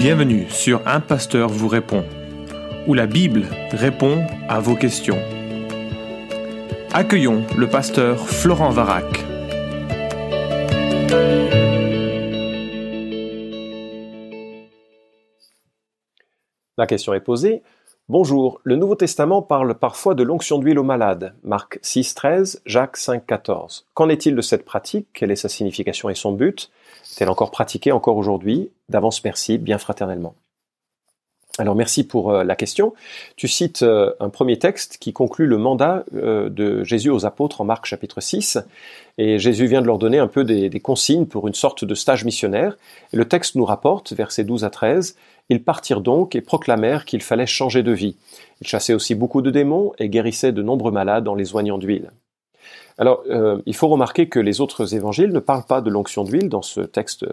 Bienvenue sur Un Pasteur vous répond, où la Bible répond à vos questions. Accueillons le pasteur Florent Varac. La question est posée. Bonjour, le Nouveau Testament parle parfois de l'onction d'huile aux malades. Marc 6, 13, Jacques 5, 14. Qu'en est-il de cette pratique? Quelle est sa signification et son but? Est-elle encore pratiquée encore aujourd'hui D'avance merci, bien fraternellement. Alors merci pour euh, la question. Tu cites euh, un premier texte qui conclut le mandat euh, de Jésus aux apôtres en Marc chapitre 6. Et Jésus vient de leur donner un peu des, consignes pour une sorte de stage missionnaire. Et le texte nous rapporte, versets 12 à 13, Ils partirent donc et proclamèrent qu'il fallait changer de vie. Ils chassaient aussi beaucoup de démons et guérissaient de nombreux malades en les oignant d'huile. Alors, euh, il faut remarquer que les autres évangiles ne parlent pas de l'onction d'huile dans ce texte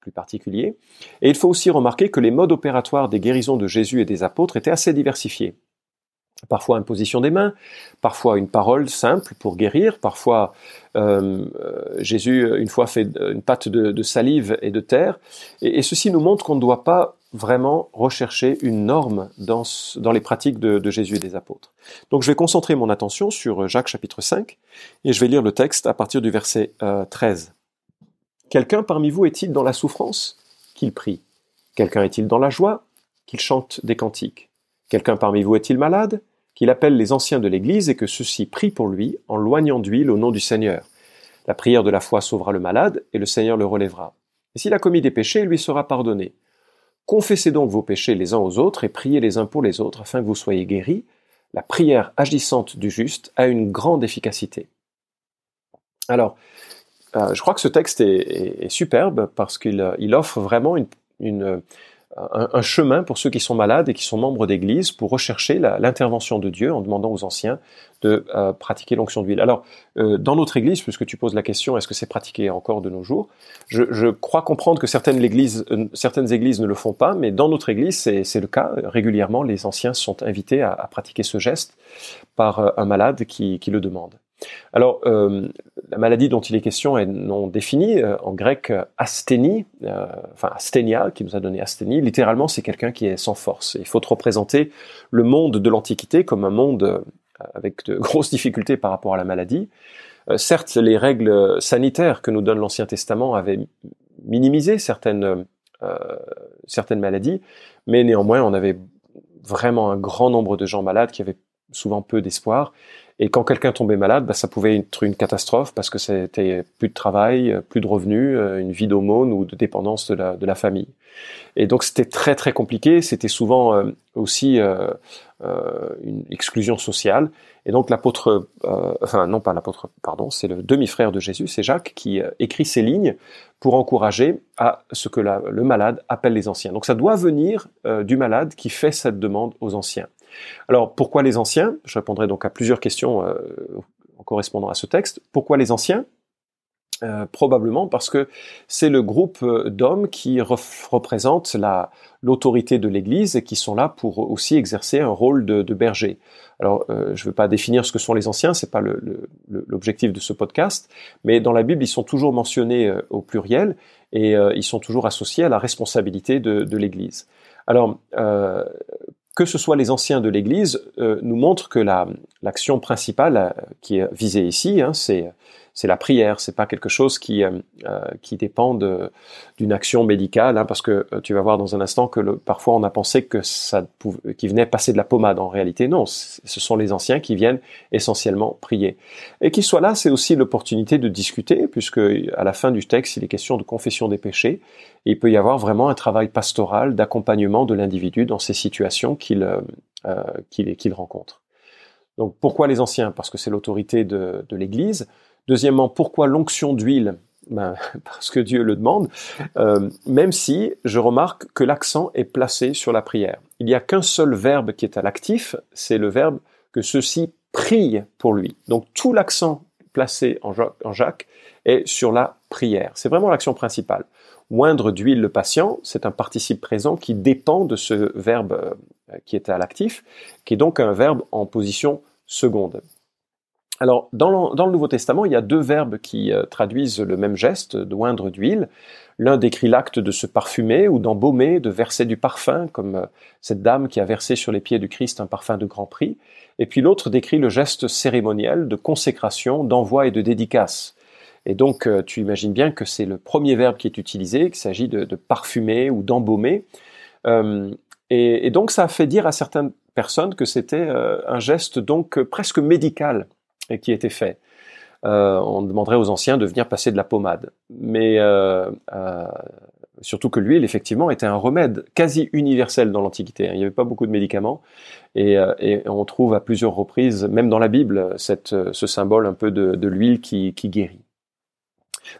plus particulier. Et il faut aussi remarquer que les modes opératoires des guérisons de Jésus et des apôtres étaient assez diversifiés. Parfois imposition des mains, parfois une parole simple pour guérir, parfois euh, Jésus une fois fait une pâte de, salive et de terre. Et, ceci nous montre qu'on ne doit pas vraiment rechercher une norme dans, les pratiques de, Jésus et des apôtres. Donc je vais concentrer mon attention sur Jacques chapitre 5 et je vais lire le texte à partir du verset euh, 13. Quelqu'un parmi vous est-il dans la souffrance Qu'il prie? Quelqu'un est-il dans la joie Qu'il chante des cantiques? Quelqu'un parmi vous est-il malade? Qu'il appelle les anciens de l'Église et que ceux-ci prient pour lui en loignant d'huile au nom du Seigneur. La prière de la foi sauvera le malade et le Seigneur le relèvera. Et s'il a commis des péchés, il lui sera pardonné. Confessez donc vos péchés les uns aux autres et priez les uns pour les autres afin que vous soyez guéris. La prière agissante du juste a une grande efficacité. Alors, euh, je crois que ce texte est, superbe parce qu'il euh, offre vraiment une, un, un, chemin pour ceux qui sont malades et qui sont membres d'Église pour rechercher l'intervention de Dieu en demandant aux anciens de euh, pratiquer l'onction d'huile. Alors, euh, dans notre Église, puisque tu poses la question, est-ce que c'est pratiqué encore de nos jours je, je, crois comprendre que certaines églises, euh, certaines églises ne le font pas, mais dans notre Église, c'est le cas. Régulièrement, les anciens sont invités à, à pratiquer ce geste par un malade qui, qui le demande. Alors, euh, la maladie dont il est question est non définie, euh, en grec asthénie, euh, enfin asthénia, qui nous a donné asthénie, littéralement c'est quelqu'un qui est sans force. il faut représenter le monde de l'Antiquité comme un monde avec de grosses difficultés par rapport à la maladie. Certes, les règles sanitaires que nous donne l'Ancien Testament avaient minimisé certaines, certaines maladies, mais néanmoins on avait vraiment un grand nombre de gens malades qui avaient souvent peu d'espoir et quand quelqu'un tombait malade, bah, ça pouvait être une catastrophe parce que c'était plus de travail, plus de revenus, euh, une vie d'aumône ou de dépendance de la, de la famille. Et donc c'était très très compliqué. C'était souvent euh, aussi euh, euh, une exclusion sociale. Et donc l'apôtre, euh, enfin non pas l'apôtre, pardon, c'est le demi-frère de Jésus, c'est Jacques qui écrit ces lignes pour encourager à ce que le malade appelle les anciens. Donc ça doit venir du malade qui fait cette demande aux anciens. Alors pourquoi les anciens? Je répondrai donc à plusieurs questions euh, en correspondant à ce texte. Pourquoi les anciens? Euh, probablement parce que c'est le groupe euh, d'hommes qui représente la l'autorité de l'Église et qui sont là pour aussi exercer un rôle de, berger. Alors, je ne veux pas définir ce que sont les anciens, c'est pas l'objectif de ce podcast, mais dans la Bible, ils sont toujours mentionnés au pluriel et ils sont toujours associés à la responsabilité de, de l'Église. Alors, que ce soit les anciens de l'Église, euh, nous montre que l'action la, principale euh, qui est visée ici, hein, c'est c'est la prière, c'est pas quelque chose qui euh, euh qui dépend d'une action médicale, hein, parce que euh, tu vas voir dans un instant que parfois on a pensé que ça qui venait passer de la pommade. En réalité, non, ce sont les anciens qui viennent essentiellement prier. Et qu'ils soient là, c'est aussi l'opportunité de discuter, puisque à la fin du texte, il est question de confession des péchés. Et il peut y avoir vraiment un travail pastoral d'accompagnement de l'individu dans ces situations qu'il qu'il qu rencontre. Donc pourquoi les anciens? Parce que c'est l'autorité de l'Église. Deuxièmement, pourquoi l'onction d'huile? Ben, Parce que Dieu le demande, euh, même si je remarque que l'accent est placé sur la prière. Il n'y a qu'un seul verbe qui est à l'actif, c'est le verbe que ceux-ci prient pour lui. Donc tout l'accent placé en Jacques, est sur la prière. C'est vraiment l'action principale. Moindre d'huile le patient, c'est un participe présent qui dépend de ce verbe euh, qui est à l'actif, qui est donc un verbe en position seconde. Alors, dans le, Nouveau Testament, il y a deux verbes qui euh, traduisent le même geste, d'oindre d'huile. L'un décrit l'acte de se parfumer ou d'embaumer, de verser du parfum, comme euh, cette dame qui a versé sur les pieds du Christ un parfum de grand prix. Et puis l'autre décrit le geste cérémoniel de consécration, d'envoi et de dédicace. Et donc, euh, tu imagines bien que c'est le premier verbe qui est utilisé, qu'il s'agit de, parfumer ou d'embaumer. et, et, donc, ça a fait dire à certaines personnes que c'était un geste donc presque médical qui était fait. Euh, on demanderait aux anciens de venir passer de la pommade. Mais euh, euh, surtout que l'huile, effectivement, était un remède quasi universel dans l'Antiquité. Il n'y avait pas beaucoup de médicaments. Et, on trouve à plusieurs reprises, même dans la Bible, ce symbole un peu de, l'huile qui guérit.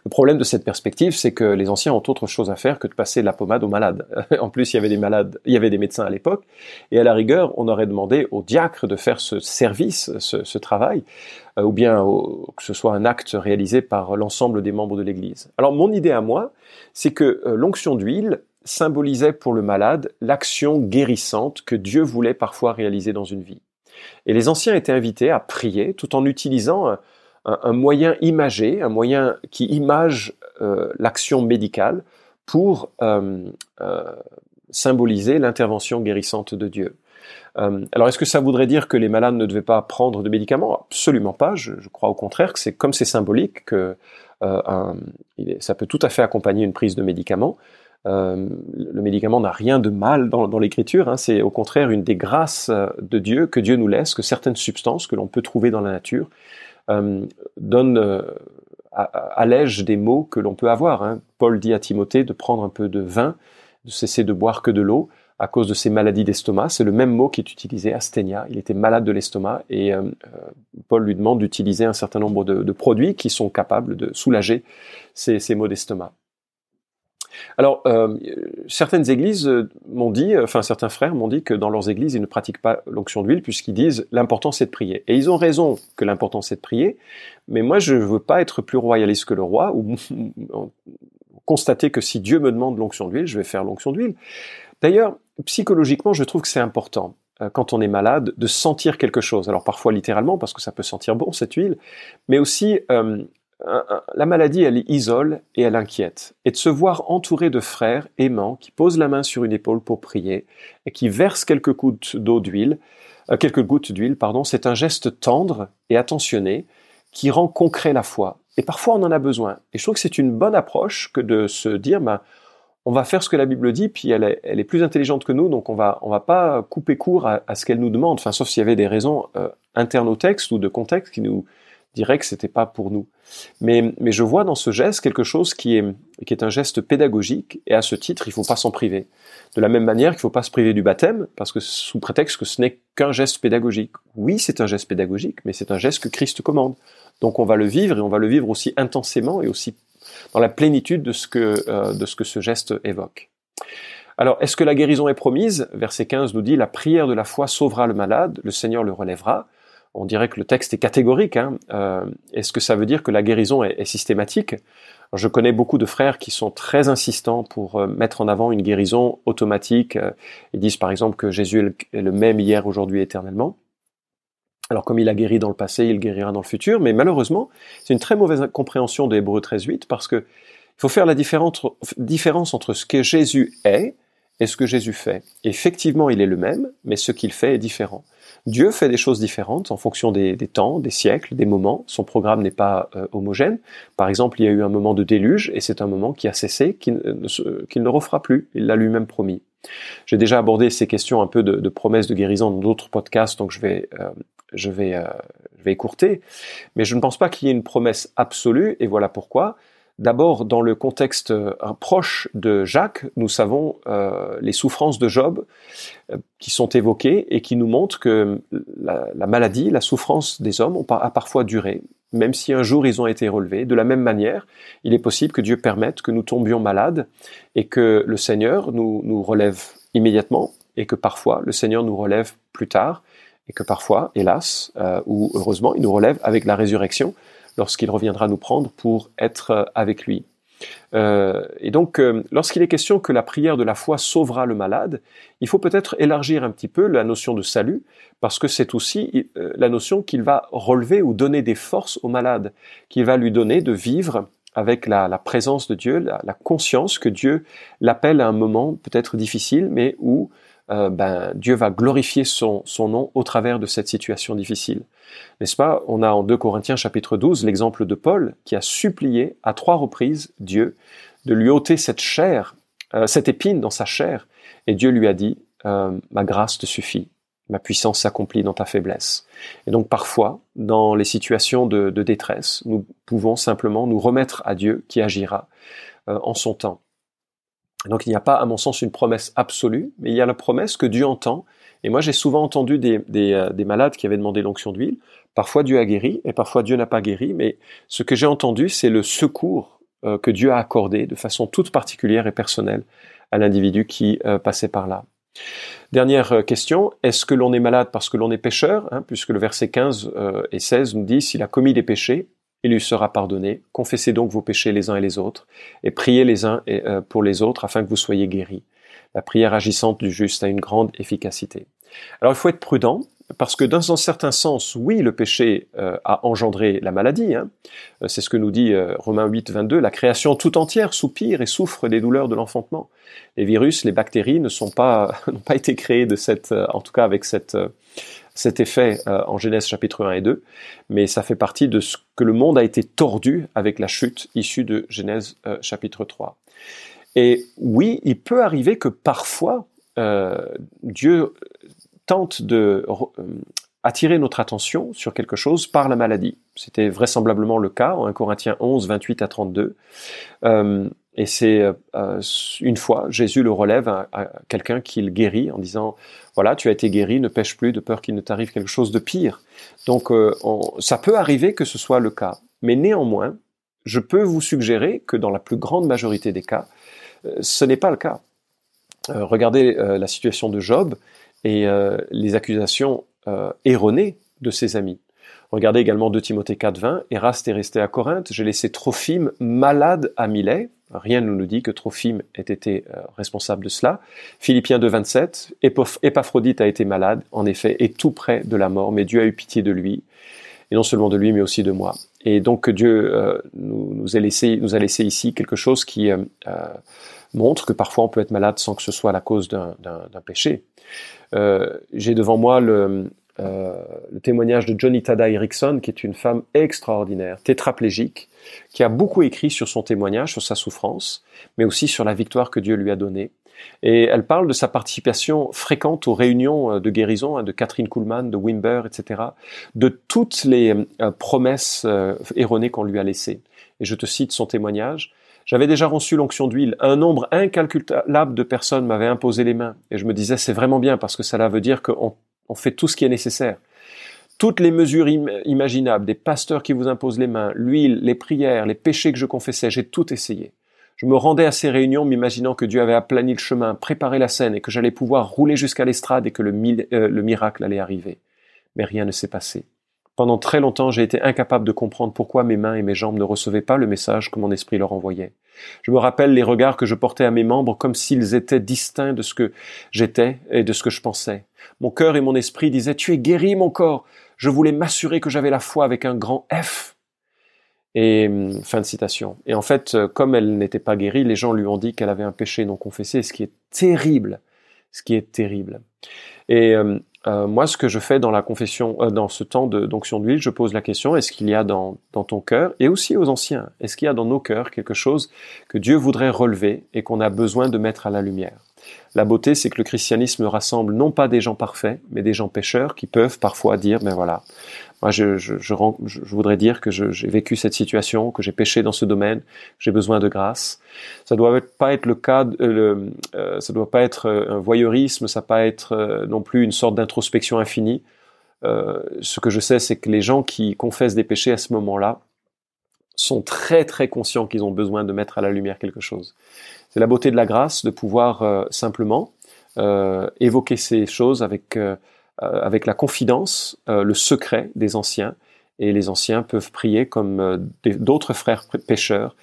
Le problème de cette perspective, c'est que les anciens ont autre chose à faire que de passer de la pommade aux malades. en plus, il y avait des malades, il y avait des médecins à l'époque, et à la rigueur, on aurait demandé aux diacres de faire ce service, ce, travail, euh, ou bien que ce soit un acte réalisé par l'ensemble des membres de l'Église. Alors, mon idée à moi, c'est que euh, l'onction d'huile symbolisait pour le malade l'action guérissante que Dieu voulait parfois réaliser dans une vie. Et les anciens étaient invités à prier tout en utilisant un, moyen imagé, un moyen qui image euh, l'action médicale pour euh, euh, symboliser l'intervention guérissante de Dieu. alors, est-ce que ça voudrait dire que les malades ne devaient pas prendre de médicaments? Absolument pas. Je, crois au contraire que c'est comme c'est symbolique que ça peut tout à fait accompagner une prise de médicaments. le médicament n'a rien de mal dans, l'écriture, hein. c'est au contraire une des grâces de Dieu que Dieu nous laisse, que certaines substances que l'on peut trouver dans la nature donne euh, allège des maux que l'on peut avoir. Hein. Paul dit à Timothée de prendre un peu de vin, de cesser de boire que de l'eau à cause de ses maladies d'estomac. C'est le même mot qui est utilisé, asthénia. Il était malade de l'estomac et euh, Paul lui demande d'utiliser un certain nombre de, produits qui sont capables de soulager ces, ces maux d'estomac. Alors, euh, certaines églises euh, m'ont dit, euh, enfin certains frères m'ont dit que dans leurs églises, ils ne pratiquent pas l'onction d'huile puisqu'ils disent l'important c'est de prier. Et ils ont raison que l'important c'est de prier, mais moi je ne veux pas être plus royaliste que le roi ou constater que si Dieu me demande l'onction d'huile, je vais faire l'onction d'huile. D'ailleurs, psychologiquement, je trouve que c'est important quand on est malade, de sentir quelque chose. Alors parfois littéralement, parce que ça peut sentir bon cette huile, mais aussi la maladie, elle isole et elle inquiète. Et de se voir entouré de frères aimants qui posent la main sur une épaule pour prier et qui versent quelques gouttes d'eau d'huile, euh, quelques gouttes d'huile, pardon, c'est un geste tendre et attentionné qui rend concret la foi. Et parfois, on en a besoin. Et je trouve que c'est une bonne approche que de se dire, ben, on va faire ce que la Bible dit, puis elle est, plus intelligente que nous, donc on va, on va pas couper court à, ce qu'elle nous demande, enfin, sauf s'il y avait des raisons euh, internes au texte ou de contexte qui nous, dirait que c'était pas pour nous. Mais, je vois dans ce geste quelque chose qui est, un geste pédagogique, et à ce titre, il faut pas s'en priver. De la même manière qu'il faut pas se priver du baptême, parce que sous prétexte que ce n'est qu'un geste pédagogique. Oui, c'est un geste pédagogique, mais c'est un geste que Christ commande. Donc on va le vivre, et on va le vivre aussi intensément, et aussi dans la plénitude de ce euh, de ce, que ce geste évoque. Alors, est-ce que la guérison est promise? Verset 15 nous dit, la prière de la foi sauvera le malade, le Seigneur le relèvera on dirait que le texte est catégorique. Hein. Euh, est-ce que ça veut dire que la guérison est, systématique? Je connais beaucoup de frères qui sont très insistants pour euh, mettre en avant une guérison automatique. Euh, ils disent par exemple que Jésus est le même hier, aujourd'hui, éternellement. Alors comme il a guéri dans le passé, il guérira dans le futur, mais malheureusement, c'est une très mauvaise compréhension de Hébreu 13.8 parce que il faut faire la différence, différence entre ce que Jésus est et ce que Jésus fait. Effectivement, il est le même, mais ce qu'il fait est différent. Dieu fait des choses différentes en fonction des, temps, des siècles, des moments. Son programme n'est pas euh, homogène. Par exemple, il y a eu un moment de déluge et c'est un moment qui a cessé, qu'il ne, refera plus. Il l'a lui-même promis. J'ai déjà abordé ces questions un peu de, de promesses de guérison dans d'autres podcasts, donc je vais, euh, je vais, euh, je vais écourter. Mais je ne pense pas qu'il y ait une promesse absolue, et voilà pourquoi. D'abord, dans le contexte euh, proche de Jacques, nous savons euh, les souffrances de Job euh, qui sont évoquées et qui nous montrent que la, maladie, la souffrance des hommes a parfois duré, même si un jour ils ont été relevés. De la même manière, il est possible que Dieu permette que nous tombions malades et que le Seigneur nous relève immédiatement et que parfois le Seigneur nous relève plus tard et que parfois, hélas, ou heureusement, il nous relève avec la résurrection lorsqu'il reviendra nous prendre pour être euh, avec lui. et donc, lorsqu'il est question que la prière de la foi sauvera le malade, il faut peut-être élargir un petit peu la notion de salut, parce que c'est aussi la notion qu'il va relever ou donner des forces au malade, qu'il va lui donner de vivre avec la, présence de Dieu, la, conscience que Dieu l'appelle à un moment peut-être difficile, mais où euh, ben, Dieu va glorifier son, nom au travers de cette situation difficile. N'est-ce pas? On a en 2 Corinthiens chapitre 12 l'exemple de Paul qui a supplié à trois reprises Dieu de lui ôter cette chair, euh, cette épine dans sa chair, et Dieu lui a dit, euh, ma grâce te suffit ma puissance s'accomplit dans ta faiblesse. Et donc parfois, dans les situations de, détresse, nous pouvons simplement nous remettre à Dieu qui agira en son temps. Donc il n'y a pas, à mon sens, une promesse absolue, mais il y a la promesse que Dieu entend. Et moi, j'ai souvent entendu des, euh, malades qui avaient demandé l'onction d'huile. Parfois Dieu a guéri, et parfois Dieu n'a pas guéri, mais ce que j'ai entendu, c'est le secours euh, que Dieu a accordé de façon toute particulière et personnelle à l'individu qui passait par là. Dernière euh, question, est-ce que l'on est malade parce que l'on est pécheur hein, Puisque le verset 15 euh, et 16 nous dit, s'il a commis des péchés, il lui sera pardonné. Confessez donc vos péchés les uns et les autres, et priez les uns euh, pour les autres afin que vous soyez guéris. La prière agissante du juste a une grande efficacité. Alors il faut être prudent, parce que dans un certain sens, oui, le péché euh, a engendré la maladie. Hein. Euh, c'est ce que nous dit euh, Romains 8, 22. La création tout entière soupire et souffre des douleurs de l'enfantement. Les virus, les bactéries ne sont pas n'ont pas été créés de cette, en tout cas avec cette cet effet en Genèse chapitre 1 et 2, mais ça fait partie de ce que le monde a été tordu avec la chute issue de Genèse chapitre 3. Et oui, il peut arriver que parfois Dieu tente de euh, attirer notre attention sur quelque chose par la maladie. C'était vraisemblablement le cas en 1 Corinthiens 11, 28 à 32. Euh, et c'est euh, une fois, Jésus le relève à, quelqu'un qu'il guérit en disant, voilà, tu as été guéri, ne pêche plus de peur qu'il ne t'arrive quelque chose de pire. Donc ça peut arriver que ce soit le cas. Mais néanmoins, je peux vous suggérer que dans la plus grande majorité des cas, ce n'est pas le cas. regardez la situation de Job et euh, les accusations euh, erronées de ses amis. Regardez également 2 Timothée 4.20, Eraste est resté à Corinthe, j'ai laissé Trophime malade à Milet, rien ne nous dit que Trophime ait été euh, responsable de cela. Philippiens 2.27, Épaphrodite a été malade, en effet, et tout près de la mort, mais Dieu a eu pitié de lui, et non seulement de lui, mais aussi de moi. Et donc Dieu nous, nous, a laissé, ici quelque chose qui montre que parfois on peut être malade sans que ce soit la cause d'un péché. Euh, j'ai devant moi le, euh, le, témoignage de Johnny Tada Erickson, qui est une femme extraordinaire, tétraplégique, qui a beaucoup écrit sur son témoignage, sur sa souffrance, mais aussi sur la victoire que Dieu lui a donnée. Et elle parle de sa participation fréquente aux réunions euh, de guérison hein, de Catherine Kuhlman, de Wimber, etc., de toutes les promesses erronées qu'on lui a laissées. Et je te cite son témoignage. J'avais déjà reçu l'onction d'huile. Un nombre incalculable de personnes m'avaient imposé les mains. Et je me disais, c'est vraiment bien parce que cela veut dire qu'on on fait tout ce qui est nécessaire. Toutes les mesures imaginables, des pasteurs qui vous imposent les mains, l'huile, les prières, les péchés que je confessais, j'ai tout essayé. Je me rendais à ces réunions m'imaginant que Dieu avait aplani le chemin, préparé la scène et que j'allais pouvoir rouler jusqu'à l'estrade et que le, euh, le miracle allait arriver. Mais rien ne s'est passé. Pendant très longtemps, j'ai été incapable de comprendre pourquoi mes mains et mes jambes ne recevaient pas le message que mon esprit leur envoyait. Je me rappelle les regards que je portais à mes membres comme s'ils étaient distincts de ce que j'étais et de ce que je pensais. Mon cœur et mon esprit disaient Tu es guéri, mon corps. Je voulais m'assurer que j'avais la foi avec un grand F. Et hum, fin de citation. Et en fait, euh, comme elle n'était pas guérie, les gens lui ont dit qu'elle avait un péché non confessé, ce qui est terrible, ce qui est terrible. Et hum, euh, moi, ce que je fais dans la confession, euh, dans ce temps d'onction d'huile, je pose la question est-ce qu'il y a dans, dans ton cœur et aussi aux anciens, est-ce qu'il y a dans nos cœurs quelque chose que Dieu voudrait relever et qu'on a besoin de mettre à la lumière? La beauté, c'est que le christianisme rassemble non pas des gens parfaits, mais des gens pécheurs qui peuvent parfois dire mais voilà, moi, je, voudrais dire que j'ai vécu cette situation, que j'ai péché dans ce domaine, j'ai besoin de grâce. Ça doit pas être le cas, euh, euh, ça doit pas être euh, un voyeurisme, ça doit pas être euh, non plus une sorte d'introspection infinie. Euh, ce que je sais, c'est que les gens qui confessent des péchés à ce moment-là sont très très conscients qu'ils ont besoin de mettre à la lumière quelque chose. C'est la beauté de la grâce de pouvoir simplement évoquer ces choses avec euh, avec la confidence, euh, le secret des anciens, et les anciens peuvent prier comme euh, d'autres frères pécheurs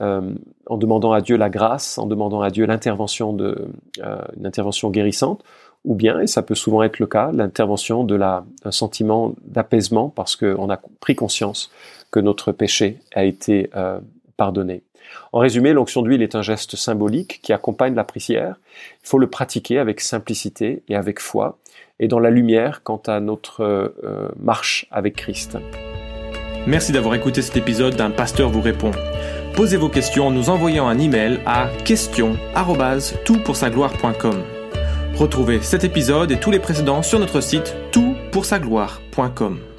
euh, en demandant à Dieu la grâce, en demandant à Dieu l'intervention de euh, intervention guérissante, ou bien, et ça peut souvent être le cas, l'intervention de la un sentiment d'apaisement parce qu'on a pris conscience que notre péché a été euh, pardonné. En résumé, l'onction d'huile est un geste symbolique qui accompagne la prière. Il faut le pratiquer avec simplicité et avec foi, et dans la lumière quant à notre euh, marche avec Christ. Merci d'avoir écouté cet épisode d'un pasteur vous répond. Posez vos questions en nous envoyant un email à question@toutpoursagloire.com. Retrouvez cet épisode et tous les précédents sur notre site toutpoursagloire.com.